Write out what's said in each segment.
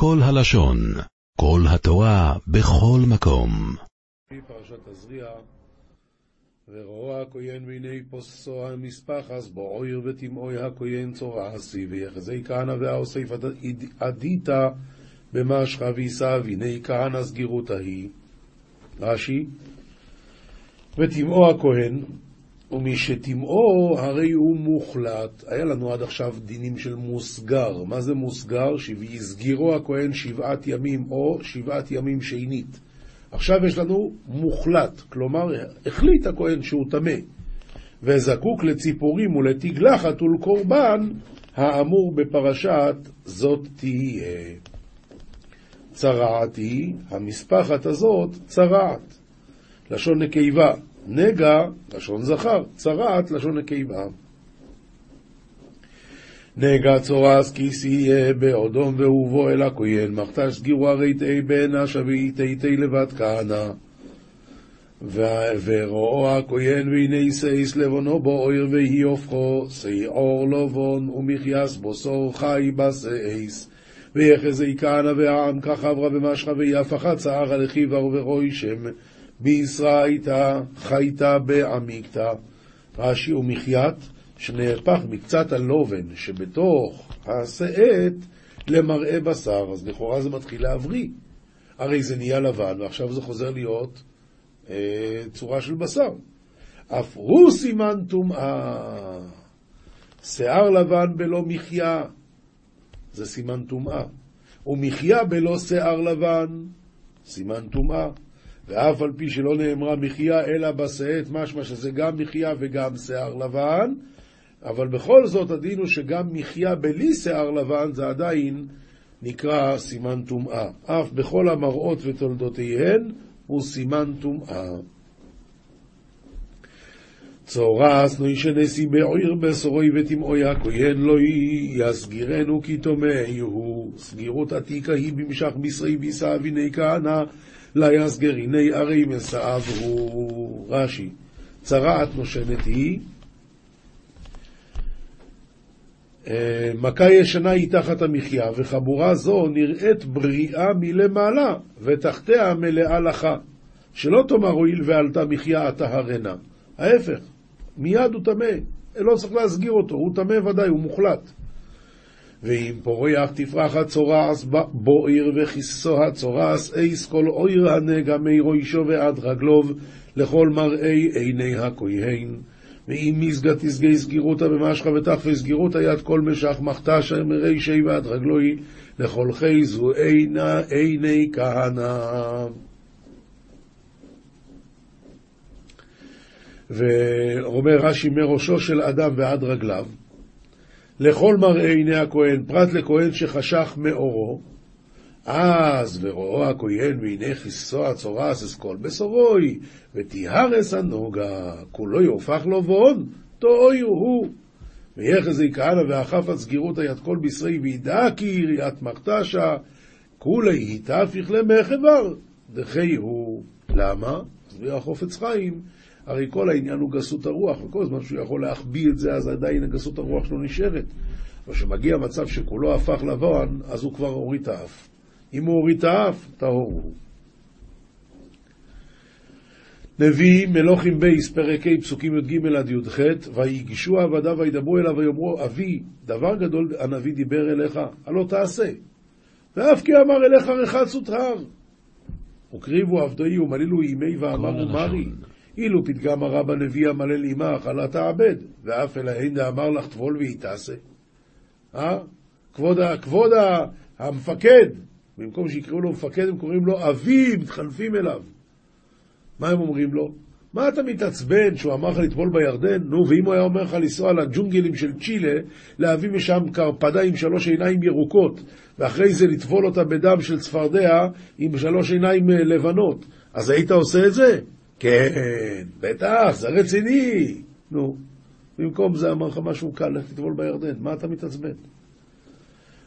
כל הלשון, כל התורה, בכל מקום. פרשת תזריע, ורואה הכהן והנה פוסו המספחס בו עויר ותמאוי הכהן צורעסי ויחזי כהנא והאוסף עדיתא במשחה וישא והנה כהנא סגירות ההיא. רש"י, ותמאו הכהן, ומשתמאו הרי הוא מוחלט. היה לנו עד עכשיו דינים של מוסגר. מה זה מוסגר? ויסגירו הכהן שבעת ימים או שבעת ימים שנית. עכשיו יש לנו מוחלט, כלומר, החליט הכהן שהוא טמא, וזקוק לציפורים ולתגלחת ולקורבן, האמור בפרשת זאת תהיה. צרעת היא, המספחת הזאת, צרעת. לשון נקבה, נגע, לשון זכר, צרעת, לשון נקבה. נגע צורס כיסיה באודום והובו אל הכהן, מחתש סגירו הריתי בעינה שביעי תי לבת כהנא. ורואו הכהן והנה סייס לבונו בו אויר ויהי הופכו, שעור לבון ומחייס בוסור חי בסייס. ויחזי כהנא והעם כך עברה במשחה ויפחה צער אחיו וברוי שם. בישראיתא חייתא בעמיקתא. רש"י ומחיית שנהפך מקצת הלובן שבתוך השאת למראה בשר, אז לכאורה זה מתחיל להבריא. הרי זה נהיה לבן, ועכשיו זה חוזר להיות אה, צורה של בשר. אף הוא סימן טומאה. שיער לבן בלא מחיה, זה סימן טומאה. ומחיה בלא שיער לבן, סימן טומאה. ואף על פי שלא נאמרה מחיה אלא בשאת, משמע שזה גם מחיה וגם שיער לבן, אבל בכל זאת הדין הוא שגם מחיה בלי שיער לבן זה עדיין נקרא סימן טומאה. אף בכל המראות ותולדותיהן הוא סימן טומאה. צורס נוישנסי בעיר בסורוי ותמאוי הכהן לא יסגירנו כי טומא הוא. סגירות עתיקה היא במשך בשרי ביסה אביני כהנא לה יסגריני ערי מסעב הוא. רש"י, צרעת נושנת היא מכה ישנה היא תחת המחיה, וחבורה זו נראית בריאה מלמעלה, ותחתיה מלאה לחה. שלא תאמר הואיל ועלתה מחיה הטהרנה. ההפך, מיד הוא טמא, לא צריך להסגיר אותו, הוא טמא ודאי, הוא מוחלט. ואם פורח תפרח הצורס בועיר וכיסו הצורס אייס כל אויר הנגע מי ראשו ועד רגלוב לכל מראי עיני הכהן. ואם מזגה תסגי סגירותא במשחה ותחפי סגירותא יד כל משך מחתשה מרישי ועד רגלוי לכל חייזו עינה עיני כהנא. ואומר רש"י מראשו של אדם ועד רגליו, לכל מראה עיני הכהן, פרט לכהן שחשך מאורו, אז ורואו הכהן והנה כיסו הצורס אסכול בסורוי, ותיהרס הנוגה, כולו יהופך לו ואון, תאויו הוא. ויחזי כהנא ואכף את סגירות היד כל בשרי וידע כי יריעת מחתשה, כולי היא תהפיך למחבר, דחי הוא. למה? הסביר החופץ חיים, הרי כל העניין הוא גסות הרוח, וכל זמן שהוא יכול להחביא את זה, אז עדיין גסות הרוח שלו נשארת. אבל כשמגיע מצב שכולו הפך לבן, אז הוא כבר הוריד את האף. אם הוא הוריד את האף, טהור הוא. נביא מלוכים בייס, פרק ה', פסוקים י"ג עד י"ח, ויגישו עבדיו וידברו אליו ויאמרו, אבי, דבר גדול הנביא דיבר אליך, הלא תעשה. ואף כי אמר אליך רחץ ותהר. וקריבו עבדוי ומלילו אימי ואמרו מרי, אילו פתגם הרב הנביא המלל עמך, אלה תעבד, ואף אל ההן דאמר לך טבול והיא תעשה. אה? כבוד, כבוד המפקד, במקום שיקראו לו מפקד, הם קוראים לו אבי, מתחנפים אליו. מה הם אומרים לו? מה אתה מתעצבן שהוא אמר לך לטבול בירדן? נו, ואם הוא היה אומר לך לנסוע לג'ונגלים של צ'ילה, להביא משם קרפדה עם שלוש עיניים ירוקות, ואחרי זה לטבול אותה בדם של צפרדע עם שלוש עיניים אה, לבנות, אז היית עושה את זה? כן, בטח, זה רציני. נו, במקום זה אמר לך משהו קל, לך תטבול בירדן, מה אתה מתעצבן?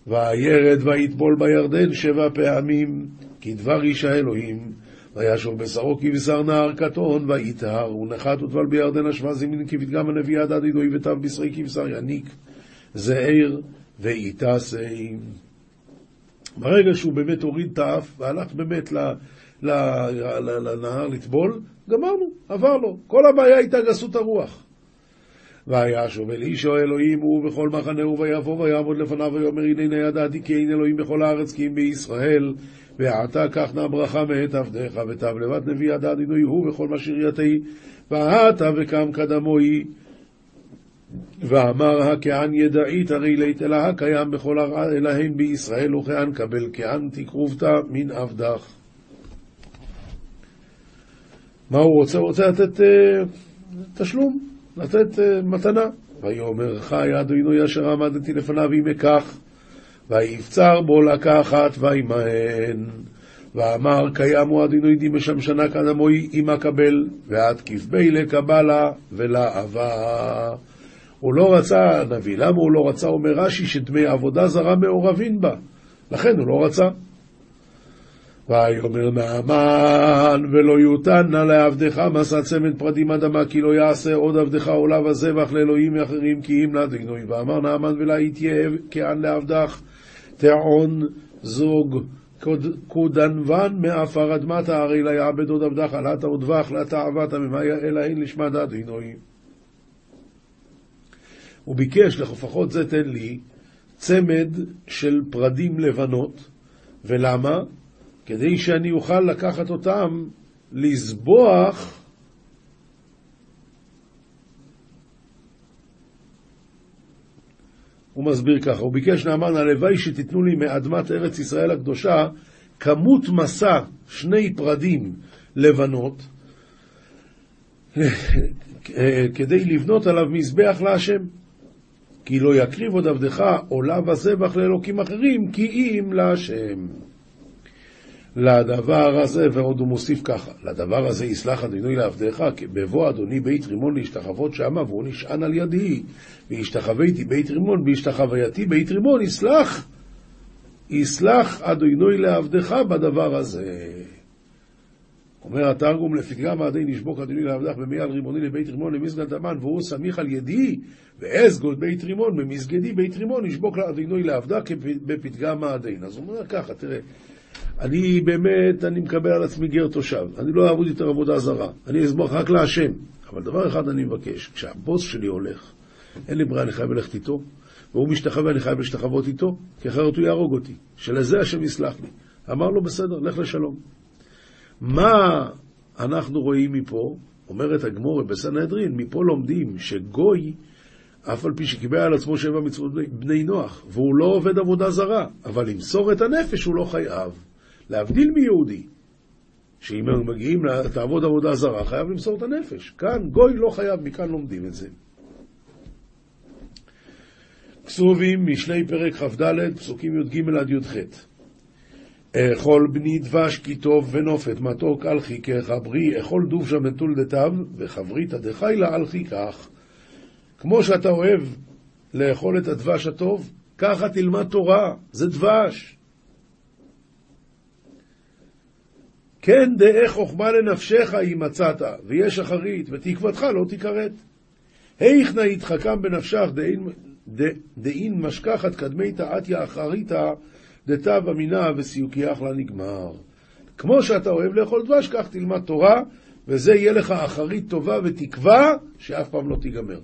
וירד ויטבול בירדן שבע פעמים, כדבר איש האלוהים. וישוב בשרו כבשר נער קטון, ויטהר, ונחת וטבל בירדן השווה זמין כפתגם הנביא הדד ידוי ותו בשרי כבשר יניק, זעיר ואיתסי. ברגע שהוא באמת הוריד את האף והלך באמת לנהר לטבול, גמרנו, עבר לו. כל הבעיה הייתה גסות הרוח. והיה שומל איש או אלוהים הוא בכל מחנהו ויבוא ויעמוד לפניו ויאמר הנני ידעתי כי אין אלוהים בכל הארץ כי אם בישראל ועתה קח נא ברכה מאת עבדיך ותב לבד נביא ידע אדינוי הוא בכל משרייתי ועתה וקם קדמוי ואמר הכען ידעית הרי לית אלא הקיים בכל אלוהים בישראל וכען קבל כען תקרובתא מן עבדך. מה הוא רוצה? הוא רוצה לתת uh, תשלום, לתת uh, מתנה. ויאמר חי אדוני אשר עמדתי לפניו אם אקח ויבצר בו לקחת וימהן. ואמר קיים הוא אדינוי די משמשנה כנמוי אם אקבל ועד כפבי לקבלה ולאהבה. הוא לא רצה הנביא. למה הוא לא רצה? אומר רש"י שדמי עבודה זרה מעורבים בה. לכן הוא לא רצה. ויאמר נעמן ולא יותן נא לעבדך מסע צמד פרדים אדמה כי לא יעשה עוד עבדך עולה וזבח לאלוהים אחרים כי אם לאדינוי ואמר נעמן ולה יתהיה כען לעבדך תעון זוג כודנבן מעפר אדמתה הרי לה יעבד עוד עבדך עלתה ודבח לה תעבתה ממאיה אלא אין לשמד אדינוי הוא ביקש, לפחות זה תן לי, צמד של פרדים לבנות. ולמה? כדי שאני אוכל לקחת אותם, לזבוח הוא מסביר ככה, הוא ביקש נאמן, הלוואי שתיתנו לי מאדמת ארץ ישראל הקדושה כמות מסע, שני פרדים לבנות, כדי לבנות עליו מזבח להשם. כי לא יקריב עוד עבדך עולה וזבח לאלוקים אחרים, כי אם להשם. לדבר הזה, ועוד הוא מוסיף ככה, לדבר הזה יסלח אדוני לעבדיך, כי בבוא אדוני בית רימון להשתחוות שמה, והוא נשען על ידי, והשתחוויתי בית רימון, בהשתחווייתי בית רימון, יסלח, יסלח אדוני לעבדך בדבר הזה. אומר התרגום לפתגם עדי נשבוק אדוני לעבדך במי על רימוני לבית רימון למסגד דמן והוא סמיך על ידי ואסגוד בית רימון במסגדי בית רימון נשבוק לאדינוי לעבדה בפתגם העדין. אז הוא אומר ככה, תראה, אני באמת, אני מקבל על עצמי גר תושב, אני לא אעבוד יותר עבודה זרה, אני אסמוך רק להשם. אבל דבר אחד אני מבקש, כשהבוס שלי הולך, אין לי ברירה, אני חייב ללכת איתו, והוא משתחווה, אני חייב להשתחוות איתו, כי אחרת הוא יהרוג אותי. שלזה השם יסלח לי. אמר לו, בסדר, לך לשלום. מה אנחנו רואים מפה? אומרת הגמורה בסנהדרין, מפה לומדים שגוי, אף על פי שקיבל על עצמו שבע מצוות בני נוח, והוא לא עובד עבודה זרה, אבל למסור את הנפש הוא לא חייב. להבדיל מיהודי, שאם הם מגיעים לעבוד עבודה זרה, חייב למסור את הנפש. כאן גוי לא חייב, מכאן לומדים את זה. כסובים, משלי פרק כ"ד, פסוקים י"ג עד י"ח. אכול בני דבש כי טוב ונופת מתוק על חיכך ברי אכול דובשה מתול דתיו וחברית דחיילה על חיכך. כמו שאתה אוהב לאכול את הדבש הטוב, ככה תלמד תורה, זה דבש. כן דאה חוכמה לנפשך אם מצאת, ויש אחרית, ותקוותך לא תיכרת. היכנא יתחכם בנפשך דאין משכחת קדמי תעתיה אחריתה דתב אמינה וסיוקי אחלה נגמר. כמו שאתה אוהב לאכול דבש, כך תלמד תורה, וזה יהיה לך אחרית טובה ותקווה שאף פעם לא תיגמר.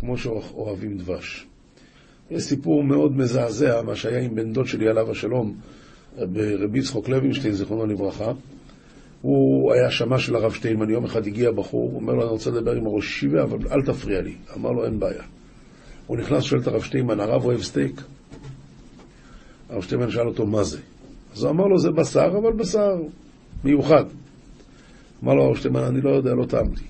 כמו שאוהבים דבש. יש סיפור מאוד מזעזע, מה שהיה עם בן דוד שלי עליו השלום, רבי יצחוק לוינשטיין, זיכרונו לברכה. הוא היה שמע של הרב שטיינמן, יום אחד הגיע בחור, הוא אומר לו, אני רוצה לדבר עם הראש ישיבה, אבל אל תפריע לי. אמר לו, אין בעיה. הוא נכנס, שואל את הרב שטיינמן, הרב אוהב סטייק? הרב שטיינמן שאל אותו, מה זה? אז הוא אמר לו, זה בשר, אבל בשר מיוחד. אמר לו הרב שטיינמן, אני לא יודע, לא טעמתי.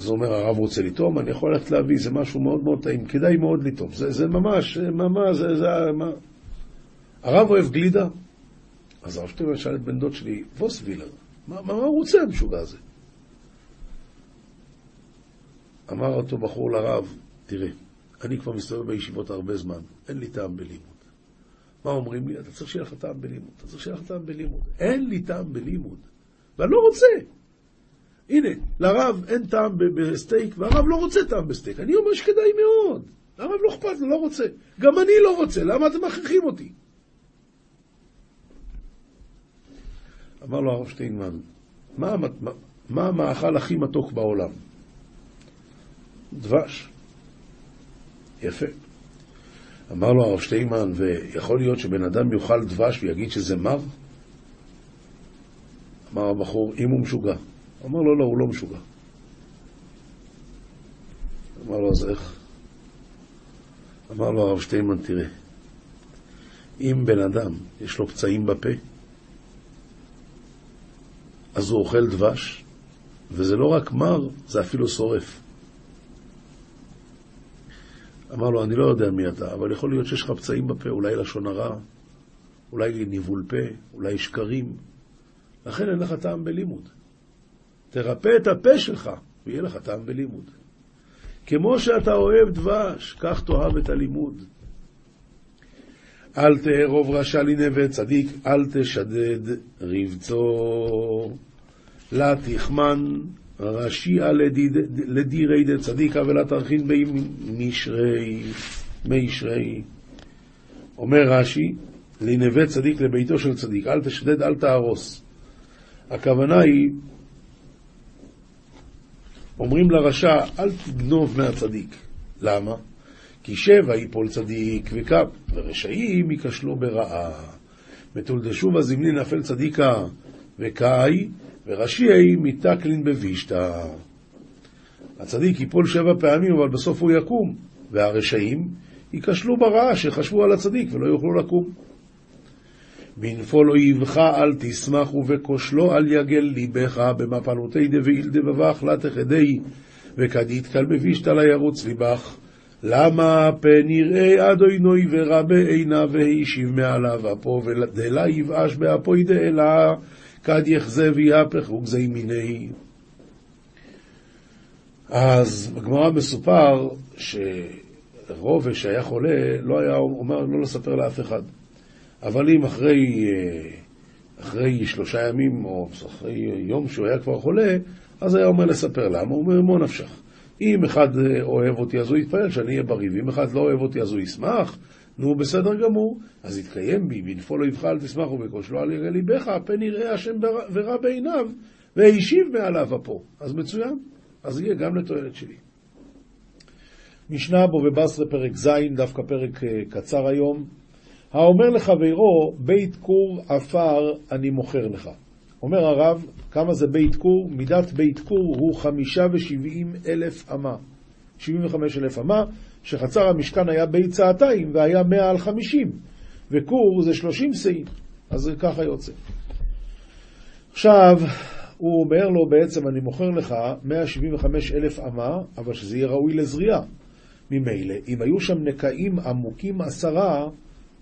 אז הוא אומר, הרב רוצה לטעום, אני יכול ללכת להביא, זה משהו מאוד מאוד טעים, כדאי מאוד לטעום. זה, זה ממש, ממש, זה, זה, מה... הרב אוהב גלידה? אז הרב שטיינמן שאל את בן דוד שלי, וואס וויל ער, מה, מה, מה הוא רוצה המשוגע הזה? אמר אותו בחור לרב, תראה, אני כבר מסתובב בישיבות הרבה זמן, אין לי טעם בלימוד. מה אומרים לי? אתה צריך שיהיה לך טעם בלימוד, אתה צריך שיהיה לך טעם בלימוד. אין לי טעם בלימוד, ואני לא רוצה. הנה, לרב אין טעם בסטייק, והרב לא רוצה טעם בסטייק. אני אומר שכדאי מאוד. למה לא אכפת לו? לא רוצה. גם אני לא רוצה, למה אתם מכריחים אותי? אמר לו הרב שטיינמן, מה, מה, מה המאכל הכי מתוק בעולם? דבש. יפה. אמר לו הרב שטיינמן, ויכול להיות שבן אדם יאכל דבש ויגיד שזה מר? אמר הבחור, אם הוא משוגע. אמר לו, לא, הוא לא משוגע. אמר לו, אז איך? אמר לו הרב שטיינמן, תראה, אם בן אדם יש לו פצעים בפה, אז הוא אוכל דבש, וזה לא רק מר, זה אפילו שורף. אמר לו, אני לא יודע מי אתה, אבל יכול להיות שיש לך פצעים בפה, אולי לשון הרע, אולי ניבול פה, אולי שקרים. לכן אין לך טעם בלימוד. תרפא את הפה שלך, ויהיה לך טעם בלימוד. כמו שאתה אוהב דבש, כך תאהב את הלימוד. אל תערוב רשע לנווה צדיק, אל תשדד רבצו. לה תחמן רשיע לדירי דצדיקה ולה תרחין מישרי. אומר רש"י, לנווה צדיק לביתו של צדיק, אל תשדד, אל תהרוס. הכוונה היא, אומרים לרשע, אל תגנוב מהצדיק. למה? כי שבע יפול צדיק וקם, ורשעים ייכשלו ברעה. בתולדשו בזמנין נפל צדיקה וקאי, ורשיעי מתקלין בבישתא. הצדיק ייפול שבע פעמים, אבל בסוף הוא יקום, והרשעים ייכשלו ברעה שחשבו על הצדיק ולא יוכלו לקום. בנפול אויבך אל תשמח ובכושלו אל יגל ליבך במפלותי דבעיל דבבך לה תחדי וכדית כל בבישתא לה ירוץ ליבך למה פן יראה אדוני ורע בעיניו והשיב מעליו אפו ודלה יבאש באפוי דאלה כד יחזה ויהפך וגזי מיני. אז בגמרא מסופר שרובש שהיה חולה לא היה אומר לא לספר לאף אחד. אבל אם אחרי, אחרי שלושה ימים או אחרי יום שהוא היה כבר חולה, אז היה אומר לספר למה, הוא אומר, מו נפשך. אם אחד אוהב אותי אז הוא יתפלל שאני אהיה בריא, ואם אחד לא אוהב אותי אז הוא ישמח, נו, בסדר גמור, אז יתקיים בי, בנפול אויבך אל תשמח ובכושלו על ירא ליבך, פן יראה השם ורע בעיניו, והשיב מעליו אפו. אז מצוין, אז יהיה גם לתועלת שלי. משנה בו בבסרה פרק ז', דווקא פרק אה, קצר היום. האומר לחברו, בית כור עפר אני מוכר לך. אומר הרב, כמה זה בית כור? מידת בית כור הוא חמישה ושבעים אלף אמה. שבעים וחמש אלף אמה, שחצר המשכן היה בית צעתיים והיה מאה על חמישים, וכור זה שלושים שאים, אז זה ככה יוצא. עכשיו, הוא אומר לו בעצם, אני מוכר לך 175 אלף אמה, אבל שזה יהיה ראוי לזריעה. ממילא, אם היו שם נקעים עמוקים עשרה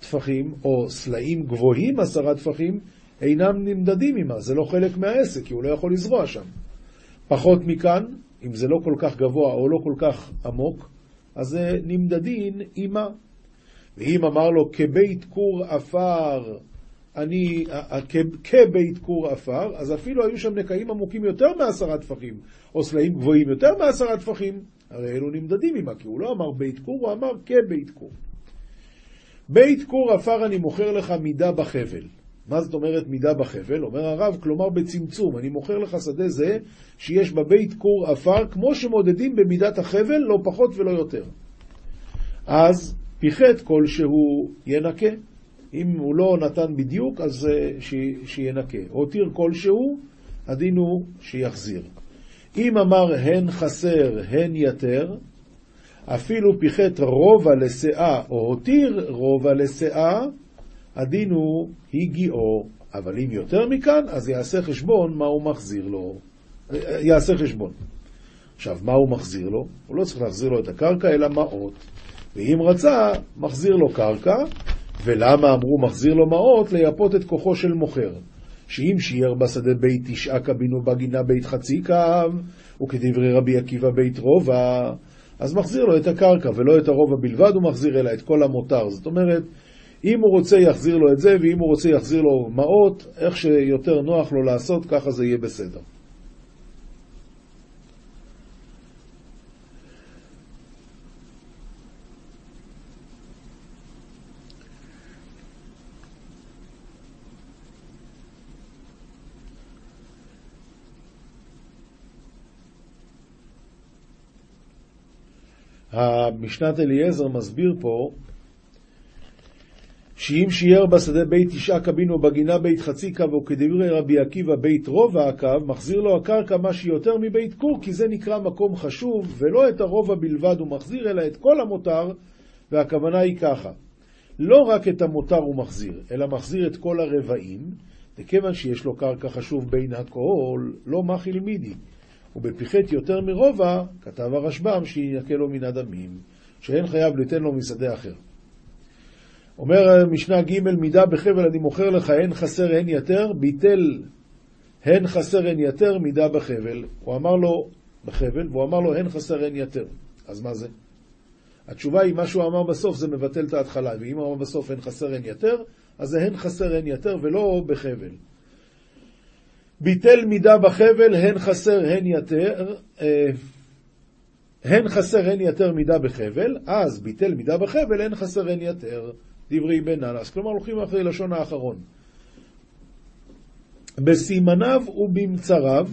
טפחים, או סלעים גבוהים עשרה טפחים, אינם נמדדים עמה, זה לא חלק מהעסק, כי הוא לא יכול לזרוע שם. פחות מכאן, אם זה לא כל כך גבוה או לא כל כך עמוק, אז זה נמדדין עמה. ואם אמר לו כבית כור עפר, אני, כבית כור עפר, אז אפילו היו שם נקעים עמוקים יותר מעשרה טפחים, או סלעים גבוהים יותר מעשרה טפחים, הרי אלו נמדדים עמה, כי הוא לא אמר בית כור, הוא אמר כבית כור. בית כור עפר אני מוכר לך מידה בחבל. מה זאת אומרת מידה בחבל? אומר הרב, כלומר בצמצום. אני מוכר לך שדה זה שיש בבית כור עפר, כמו שמודדים במידת החבל, לא פחות ולא יותר. אז פיחת כלשהו ינקה. אם הוא לא נתן בדיוק, אז ש... שינקה. הותיר כלשהו, הדין הוא שיחזיר. אם אמר הן חסר, הן יתר, אפילו פיחת רובע לשאה או הותיר רובע לשאה, הדין הוא הגיעו, אבל אם יותר מכאן, אז יעשה חשבון מה הוא מחזיר לו. יעשה חשבון. עכשיו, מה הוא מחזיר לו? הוא לא צריך להחזיר לו את הקרקע, אלא מעות. ואם רצה, מחזיר לו קרקע, ולמה אמרו מחזיר לו מעות? לייפות את כוחו של מוכר. שאם שיער בשדה בית תשעה קבינו בגינה בית חצי קו, וכדברי רבי עקיבא בית רובע, אז מחזיר לו את הקרקע, ולא את הרובע בלבד הוא מחזיר, אלא את כל המותר. זאת אומרת, אם הוא רוצה יחזיר לו את זה, ואם הוא רוצה יחזיר לו מעות, איך שיותר נוח לו לעשות, ככה זה יהיה בסדר. המשנת אליעזר מסביר פה שאם שיער בשדה בית תשעה קבין או בגינה בית חצי קו או כדברי רבי עקיבא בית רובע הקו, מחזיר לו הקרקע מה שיותר מבית כור, כי זה נקרא מקום חשוב, ולא את הרובע בלבד הוא מחזיר, אלא את כל המותר, והכוונה היא ככה, לא רק את המותר הוא מחזיר, אלא מחזיר את כל הרבעים, וכיוון שיש לו קרקע חשוב בין הכל, לא מכיל מידי. ובפיחת יותר מרובע, כתב הרשב"ם, שינקה לו מן הדמים, שאין חייב ליתן לו משדה אחר. אומר משנה ג' מידה בחבל אני מוכר לך, הן חסר הן יתר, ביטל הן חסר הן יתר, מידה בחבל. הוא אמר לו, בחבל, והוא אמר לו הן חסר הן יתר. אז מה זה? התשובה היא, מה שהוא אמר בסוף זה מבטל את ההתחלה, ואם הוא אמר בסוף הן חסר הן יתר, אז זה הן חסר הן יתר ולא בחבל. ביטל מידה בחבל, הן חסר הן יתר, אה, הן חסר הן יתר מידה בחבל, אז ביטל מידה בחבל, הן חסר הן יתר. דברי בן ננס, כלומר הולכים אחרי לשון האחרון. בסימניו ובמצריו,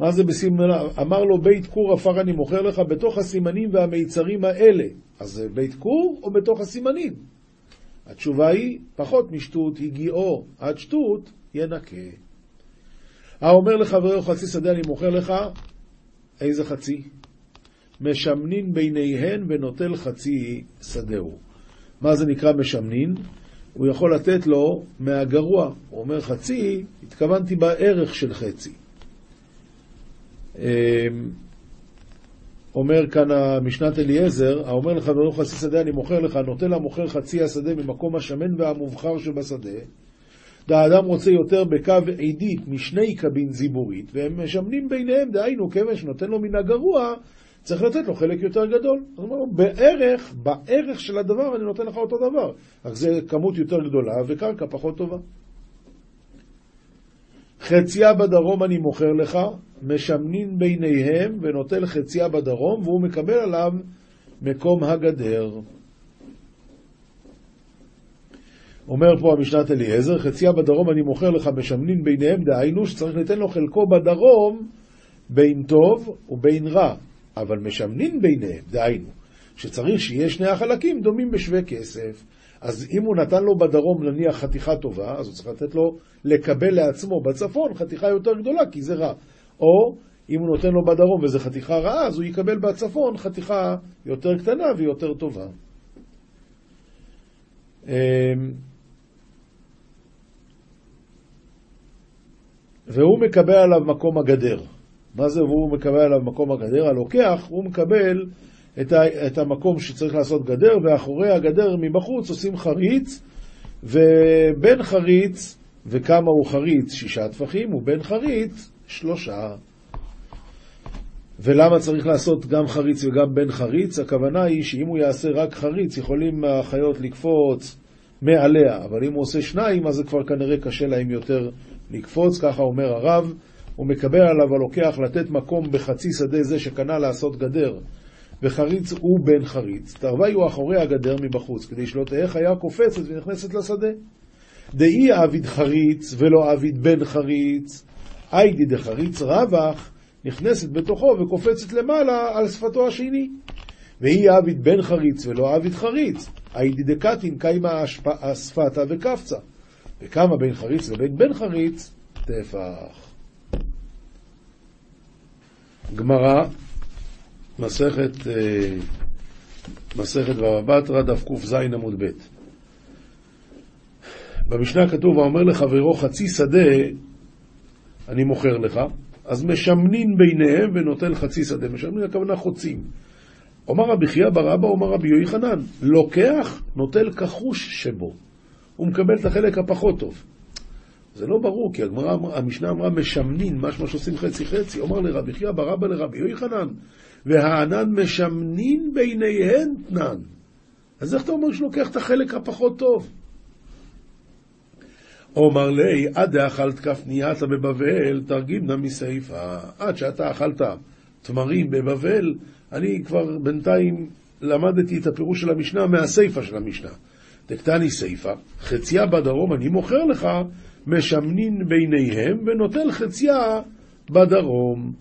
מה זה בסימניו? אמר לו בית כור עפר אני מוכר לך בתוך הסימנים והמיצרים האלה. אז זה בית כור או בתוך הסימנים? התשובה היא, פחות משטות, הגיעו עד שטות, ינקה. האומר לחברו חצי שדה אני מוכר לך, איזה חצי? משמנין ביניהן ונוטל חצי שדהו. מה זה נקרא משמנין? הוא יכול לתת לו מהגרוע. הוא אומר חצי, התכוונתי בערך של חצי. אמ, אומר כאן המשנת אליעזר, האומר לחברו חצי שדה אני מוכר לך, נותן למוכר חצי השדה ממקום השמן והמובחר שבשדה. האדם רוצה יותר בקו עידית משני קבין זיבורית, והם משמנים ביניהם, דהיינו, כיוון שנותן לו מן הגרוע, צריך לתת לו חלק יותר גדול. אז הוא אומר, בערך, בערך של הדבר אני נותן לך אותו דבר. רק זה כמות יותר גדולה וקרקע פחות טובה. חציה בדרום אני מוכר לך, משמנין ביניהם ונוטל חציה בדרום, והוא מקבל עליו מקום הגדר. אומר פה המשנת אליעזר, חציה בדרום אני מוכר לך משמנין ביניהם, דהיינו שצריך לתת לו חלקו בדרום בין טוב ובין רע. אבל משמנין ביניהם, דהיינו, שצריך שיהיה שני החלקים דומים בשווה כסף. אז אם הוא נתן לו בדרום נניח חתיכה טובה, אז הוא צריך לתת לו לקבל לעצמו בצפון חתיכה יותר גדולה, כי זה רע. או אם הוא נותן לו בדרום וזו חתיכה רעה, אז הוא יקבל בצפון חתיכה יותר קטנה ויותר טובה. והוא מקבל עליו מקום הגדר. מה זה והוא מקבל עליו מקום הגדר? הלוקח, הוא מקבל את, ה, את המקום שצריך לעשות גדר, ואחורי הגדר מבחוץ עושים חריץ, ובין חריץ, וכמה הוא חריץ? שישה טפחים, ובין חריץ, שלושה. ולמה צריך לעשות גם חריץ וגם בין חריץ? הכוונה היא שאם הוא יעשה רק חריץ, יכולים החיות לקפוץ מעליה, אבל אם הוא עושה שניים, אז זה כבר כנראה קשה להם יותר לקפוץ, ככה אומר הרב. הוא מקבל עליו הלוקח לתת מקום בחצי שדה זה שקנה לעשות גדר, וחריץ הוא בן חריץ, תרווי הוא אחורי הגדר מבחוץ, כדי שלא תהיה חיה קופצת ונכנסת לשדה. דאי עביד חריץ ולא עביד בן חריץ, איידי דחריץ רווח, נכנסת בתוכו וקופצת למעלה על שפתו השני. והיא עביד בן חריץ ולא עביד חריץ, איידי דקתין קיימה שפתה וקפצה. וכמה בין חריץ לבין בן חריץ, טפח. גמרא, מסכת, אה, מסכת בבא בתרא, דף קז עמוד ב'. במשנה כתוב, האומר לחברו חצי שדה, אני מוכר לך, אז משמנין ביניהם ונוטל חצי שדה. משמנין הכוונה חוצים. אומר רבי חייא בר אבא, אומר רבי יוחנן, חנן, לוקח, נוטל כחוש שבו. הוא מקבל את החלק הפחות טוב. זה לא ברור, כי הגמרא, המשנה אמרה משמנין, משמע שעושים חצי חצי. אומר לרבי חייא ברבא לרבי יוחנן, והענן משמנין ביניהן תנן. אז איך אתה אומר שלוקח את החלק הפחות טוב? אומר לי, עד דאכלת כף נייתה בבבל, תרגימנה מסיפה. עד שאתה אכלת תמרים בבבל, אני כבר בינתיים למדתי את הפירוש של המשנה מהסיפה של המשנה. דקטני סיפה, חציה בדרום אני מוכר לך משמנין ביניהם ונוטל חציה בדרום.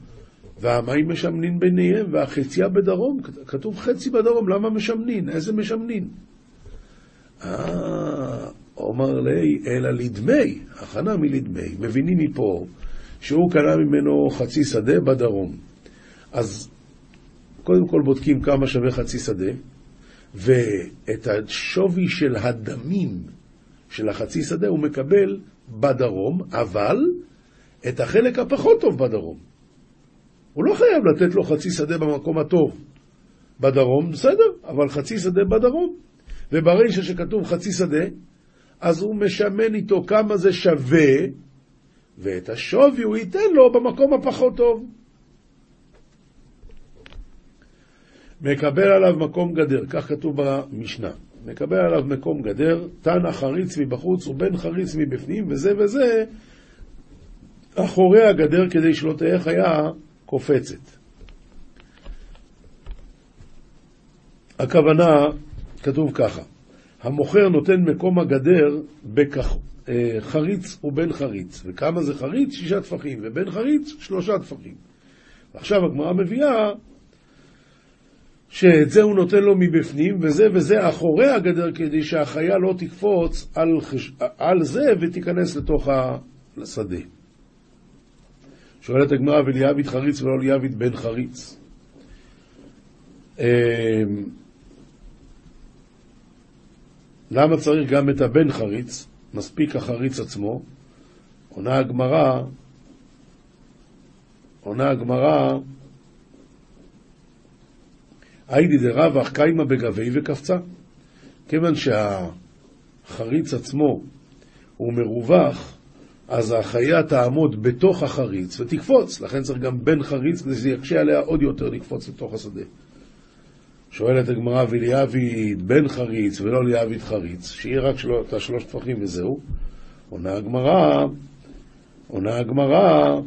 והמים משמנין ביניהם, והחציה בדרום, כתוב חצי בדרום, למה משמנין? איזה משמנין? אה, אומר לי, אלא לדמי, הכנה מלדמי, מבינים מפה שהוא קנה ממנו חצי שדה בדרום. אז קודם כל בודקים כמה שווה חצי שדה, ואת השווי של הדמים של החצי שדה הוא מקבל בדרום, אבל את החלק הפחות טוב בדרום. הוא לא חייב לתת לו חצי שדה במקום הטוב בדרום, בסדר, אבל חצי שדה בדרום. וברישה שכתוב חצי שדה, אז הוא משמן איתו כמה זה שווה, ואת השווי הוא ייתן לו במקום הפחות טוב. מקבל עליו מקום גדר, כך כתוב במשנה. מקבל עליו מקום גדר, תנא חריץ מבחוץ ובן חריץ מבפנים, וזה וזה אחורי הגדר כדי שלא תהיה חיה קופצת. הכוונה, כתוב ככה, המוכר נותן מקום הגדר בחריץ אה, ובן חריץ. וכמה זה חריץ? שישה טפחים, ובן חריץ? שלושה טפחים. עכשיו הגמרא מביאה שאת זה הוא נותן לו מבפנים, וזה וזה אחורי הגדר, כדי שהחיה לא תקפוץ על, חש... על זה ותיכנס לתוך השדה. שואלת הגמרא, וליאבית חריץ ולא ליאבית בן חריץ. אמ, למה צריך גם את הבן חריץ? מספיק החריץ עצמו. עונה הגמרא, עונה הגמרא, היידי דרווח קיימה בגבי וקפצה. כיוון שהחריץ עצמו הוא מרווח, אז החיה תעמוד בתוך החריץ ותקפוץ, לכן צריך גם בן חריץ כדי שזה יקשה עליה עוד יותר לקפוץ לתוך השדה. שואלת הגמרא, וליאביד בן חריץ ולא ליאביד חריץ, שיהיה רק של... את השלוש טפחים וזהו. עונה הגמרא, עונה הגמרא,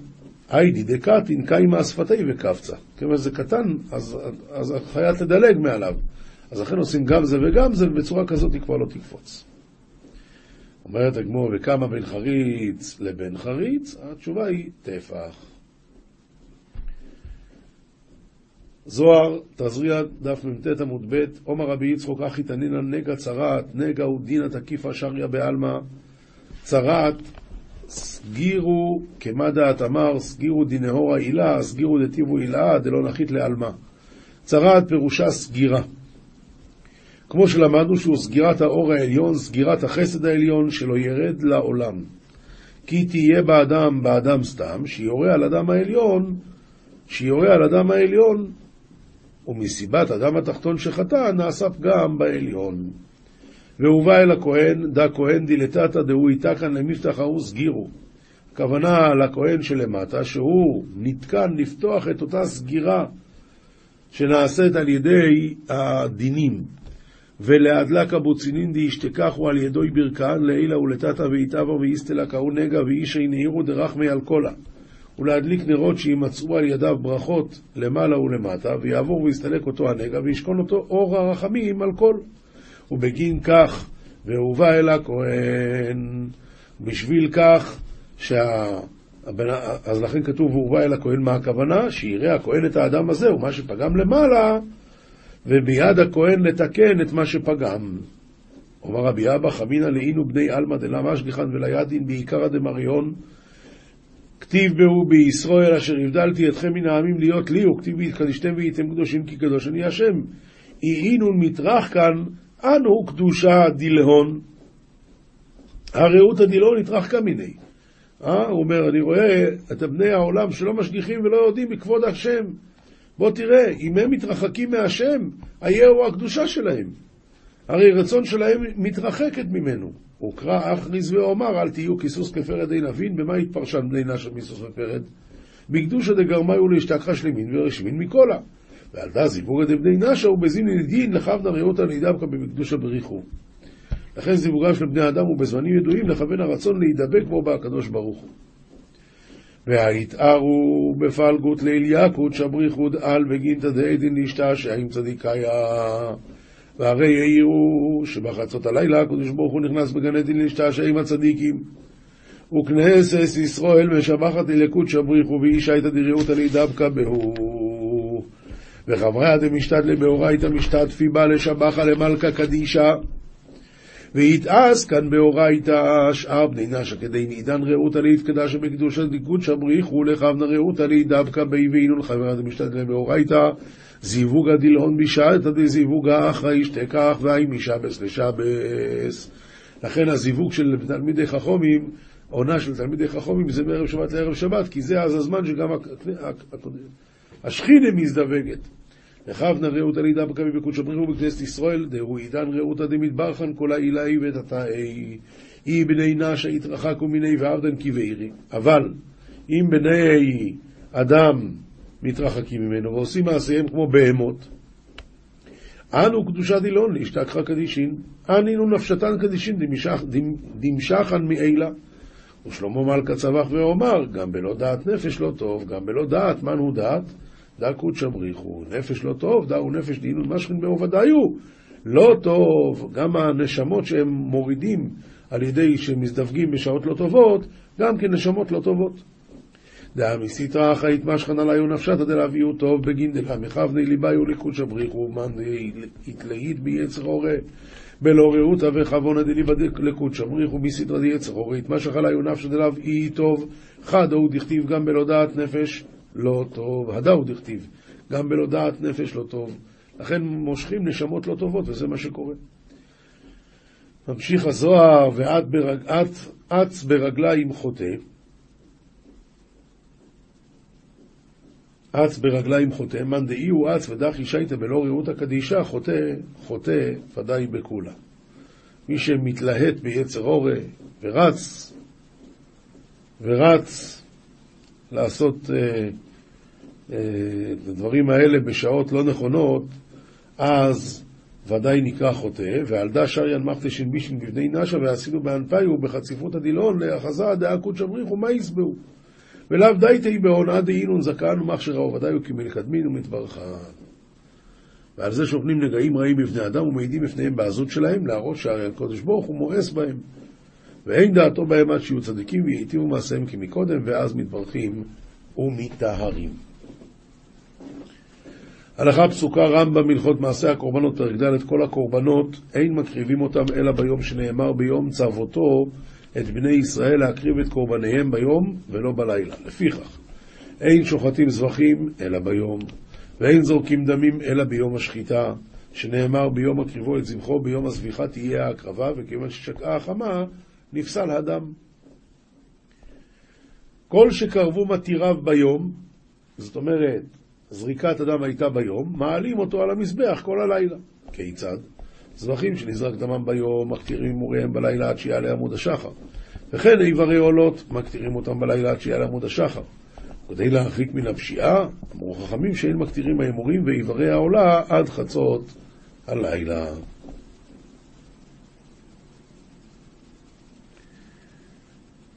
היידי דקתין קיימה אספתי וקפצה. כיוון שזה קטן, אז, אז החיה תדלג מעליו. אז לכן עושים גם זה וגם זה, ובצורה כזאת היא כבר לא תקפוץ. אומרת הגמור, וכמה בין חריץ לבין חריץ? התשובה היא טפח. זוהר, תזריע, דף מ"ט עמוד ב', עומר רבי יצחוק אחי תנינא נגע צרעת, נגע הוא דינא תקיפא שריה בעלמא, צרעת, סגירו, כמה דעת אמר, סגירו דינהורה עילה, סגירו דטיבו עילה, דלא נחית לעלמא. צרעת פירושה סגירה. כמו שלמדנו שהוא סגירת האור העליון, סגירת החסד העליון, שלא ירד לעולם. כי תהיה באדם, באדם סתם, שיורה על אדם העליון, שיורה על אדם העליון, ומסיבת אדם התחתון שחטא, נעשה פגם בעליון. והובא אל הכהן, דא כהן דילתתא דהוא איתה כאן למפתח ההוא סגירו. הכוונה לכהן שלמטה, שהוא נתקן לפתוח את אותה סגירה שנעשית על ידי הדינים. ולהדלק אבוצינין דאשתכחו על ידוי ברכן לעילה ולתתא ואיתבו ואיסטלה קהו נגע ואישי נהירו דרחמי על קולה. ולהדליק נרות שימצאו על ידיו ברכות למעלה ולמטה, ויעבור ויסתלק אותו הנגע, וישכון אותו אור הרחמים על כל. ובגין כך, והובא אל הכהן, בשביל כך שה... אז לכן כתוב והובא אל הכהן, מה הכוונה? שיראה הכהן את האדם הזה, ומה שפגם למעלה, וביד הכהן לתקן את מה שפגם. אומר רבי אבא, חמינא לאינו בני עלמא דלא משגיחן ולידין בעיקרא דמריון, כתיב בהו בישראל אשר הבדלתי אתכם מן העמים להיות לי, וכתיב והתקדישתם והייתם קדושים כי קדוש אני השם. אינון מטרח כאן, אנו קדושה דילהון. הרעות הדילהון נטרח כמיני. אה? הוא אומר, אני רואה את בני העולם שלא משגיחים ולא יודעים מכבוד השם. בוא תראה, אם הם מתרחקים מהשם, היהו הקדושה שלהם. הרי רצון שלהם מתרחקת ממנו. וקרא אכריז ואומר, אל תהיו כיסוס כפרד אין אבין, במה התפרשן בני נשר מיסוס ופרד? בקדושא דגרמיו להשתכחה שלמין ורשמין מקולה. ועל דא זיווגא דבני נשר ובזין לדין לכוונה ראותא לידבקא בקדושא בריחו. לכן זיווגם של בני אדם הוא בזמנים ידועים לכוון הרצון להידבק בו בהקדוש ברוך הוא. והיתארו בפלגות ליל יקוד שבריחוד על וגינתא דעדין להשתעשע עם צדיקיה. והרי העירו שבחצות הלילה הקדוש ברוך הוא נכנס בגן עדין להשתעשע עם הצדיקים. וכנסת ישראל משבחת ללקוד שבריחו ואישה את הדיריותא לי דבקה בהו. וחבריה דמשתדלי באורייתא משתתפי בה לשבחה למלכה קדישה. ויתעש כאן באורייתא שאר בני נשה כדי מעידן רעותא להתקדש שבקדושת ליקוד שבריחו לכוונה רעותא לי דבקה בי ואינון חבריה דמשתדלי באורייתא זיווגה דילהון בשעתא דזיווגה אחראי שתקח והאי משבס לשבס. לכן הזיווג של תלמידי חכומים, עונה של תלמידי חכומים זה מערב שבת לערב שבת, כי זה אז הזמן שגם השכינה מזדווגת. לכוונה רעותא לידע בקמי בקודש בריחו בכנסת ישראל, דהרו עידן רעותא דמתברכן כל העילאי ותתאי. אי בני נשה יתרחקו מיני ועבדן כבעירי. אבל אם בני אדם מתרחקים ממנו ועושים מעשיהם כמו בהמות, אנו קדושת אילון להשתכחה קדישין, אנינו נפשתן קדישין דמשכן מעילה. ושלמה מלכה צבח ואומר, גם בלא דעת נפש לא טוב, גם בלא דעת מן הוא דעת, דא קודשא בריחו, נפש לא טוב, דאו נפש דהינו משכין בעובדיו, לא טוב, גם הנשמות שהם מורידים על ידי שמזדווגים בשעות לא טובות, גם כן נשמות לא טובות. דאמיסיתרא אחאית משכן עליו נפשתא דלאביהו טוב בגין דלמכבני ליבאיו לקודשא בריחו מאן התלהיט ביצר הורה בלא רעותא וכבונא דליבא לקודשא בריחו מסתרא דיצר הורה יתמשך עליו נפשא אי טוב. חד הוא דכתיב גם בלא דעת נפש לא טוב, הדאו דכתיב. גם בלא דעת נפש לא טוב. לכן מושכים נשמות לא טובות וזה מה שקורה. ממשיך הזוהר ואץ ברגליים חוטא. אץ ברגליים חוטא, מאן דאי הוא אץ ודחי שייטה בלא רעותא קדישה, חוטא, חוטא ודאי בכולה. מי שמתלהט ביצר אורה ורץ, ורץ לעשות אה, את הדברים האלה בשעות לא נכונות, אז ודאי נקרא חוטא, ועל דא שריין מחתשין בישין בבני נשה ועשינו באנפיו בחציפות הדילון לאחזה דעה קודשא בריחו מה יסבעו ולאו די תהי בהונאה דהינון זקן ומכשיר העובדיו כמלקדמין ומתברכן. ועל זה שוכנים נגעים רעים בבני אדם ומעידים בפניהם בעזות שלהם, להראות שהרי הקדוש ברוך הוא מואס בהם. ואין דעתו בהם עד שיהיו צדיקים וייטיבו מעשיהם כמקודם, ואז מתברכים ומטהרים. הלכה פסוקה רמב"ם הלכות מעשה הקורבנות, פרק ד' כל הקורבנות, אין מקריבים אותם אלא ביום שנאמר ביום צוותו את בני ישראל להקריב את קורבניהם ביום ולא בלילה. לפיכך, אין שוחטים זבחים אלא ביום, ואין זורקים דמים אלא ביום השחיטה, שנאמר ביום הקריבו את זבחו, ביום הזביחה תהיה ההקרבה, וכיוון ששקעה החמה, נפסל הדם. כל שקרבו מתיריו ביום, זאת אומרת, זריקת הדם הייתה ביום, מעלים אותו על המזבח כל הלילה. כיצד? זבחים שנזרק דמם ביום, מקטירים מוריהם בלילה עד שיעלה עמוד השחר. וכן איברי עולות, מקטירים אותם בלילה עד שיעלה עמוד השחר. כדי להרחיק מן הפשיעה, אמרו חכמים שאין מקטירים ההימורים ואיברי העולה עד חצות הלילה.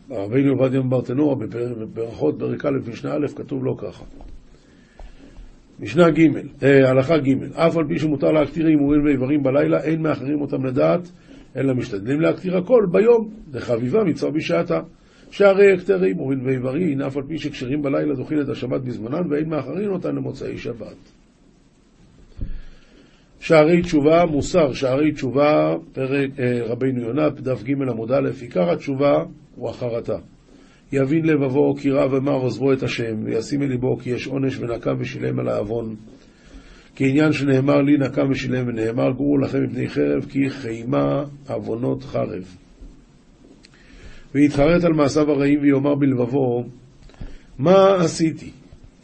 רבינו עובדיה מברטנורה בברכות פרק א' משנה א' כתוב לו ככה משנה ג', אה, הלכה ג', אף על פי שמותר להקטיר הימורים ואיברים בלילה, אין מאחרים אותם לדעת, אלא משתדלים להקטיר הכל ביום, לחביבה מצווה בשעתה. שהרי הקטר הימורים ואיברים, אף על פי שכשרים בלילה דוחין את השבת בזמנן, ואין מאחרים אותן למוצאי שבת. שערי תשובה, מוסר שערי תשובה, פרק אה, רבינו יונה, דף ג' עמוד א', עיקר התשובה הוא החרטה. יבין לבבו כי רב אמר עוזבו את השם, וישים אל ליבו כי יש עונש ונקם ושילם על העוון. כעניין שנאמר לי נקם ושילם ונאמר גורו לכם מפני חרב כי חיימה עוונות חרב. ויתחרט על מעשיו הרעים ויאמר בלבבו מה עשיתי?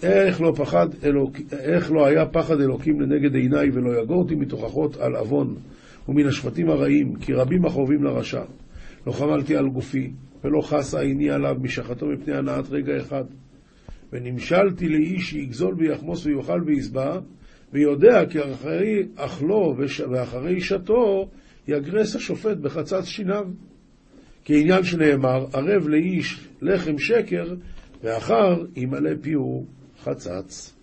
איך לא, פחד אלוק... איך לא היה פחד אלוקים לנגד עיניי ולא יגורתי מתוכחות על עוון ומן השפטים הרעים כי רבים החובים לרשע. לא חמלתי על גופי ולא חסה עיני עליו משחתו מפני הנעת רגע אחד. ונמשלתי לאיש שיגזול ויחמוס ויאכל וישבע, ויודע כי אחרי אכלו ואחרי שתו יגרס השופט בחצץ שיניו. כעניין שנאמר, ערב לאיש לחם שקר, ואחר ימלא פיהו חצץ.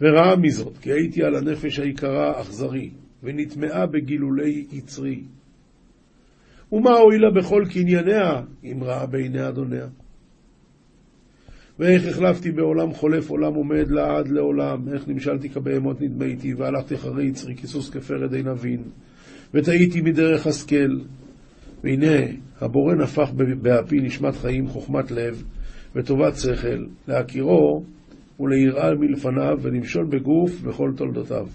וראה מזאת, כי הייתי על הנפש היקרה אכזרי, ונטמעה בגילולי יצרי. ומה הועילה בכל קנייניה, אם ראה בעיני אדוניה? ואיך החלפתי בעולם חולף עולם עומד לעד לעולם, איך נמשלתי כבהמות נדמיתי, והלכתי אחרי יצרי כיסוס כפרד אין אבין, וטעיתי מדרך השכל. והנה, הבורא נפח באפי נשמת חיים, חוכמת לב, וטובת שכל, להכירו וליראה מלפניו, ולמשול בגוף בכל תולדותיו.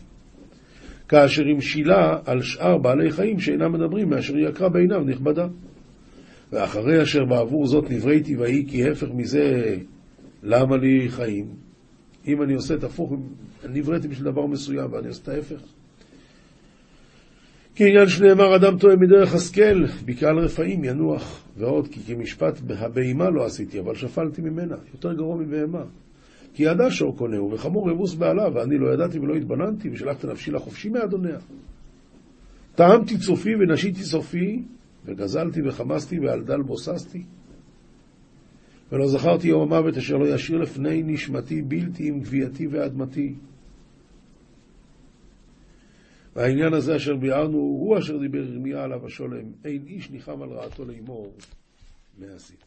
כאשר המשילה על שאר בעלי חיים שאינם מדברים, מאשר יקרא בעיניו נכבדה. ואחרי אשר בעבור זאת נבראתי ויהי כי הפך מזה למה לי חיים? אם אני עושה את הפוך, נבראתי בשביל דבר מסוים ואני עושה את ההפך. כי עניין שנאמר אדם טועה מדרך השכל, בקהל רפאים ינוח, ועוד כי כמשפט הבהמה לא עשיתי, אבל שפלתי ממנה, יותר גרוע מבהמה. כי ידע שור קונהו, וחמור יבוס בעליו, ואני לא ידעתי ולא התבננתי, ושלחתי נפשי לחופשי מאדוניה. טעמתי צופי ונשיתי סופי, וגזלתי וחמסתי ועל דל בוססתי. ולא זכרתי יום המוות אשר לא ישאיר לפני נשמתי בלתי עם גבייתי ואדמתי. והעניין הזה אשר ביארנו הוא אשר דיבר ירמיה עליו השולם, אין איש ניחם על רעתו לאמור, מה עשיתי.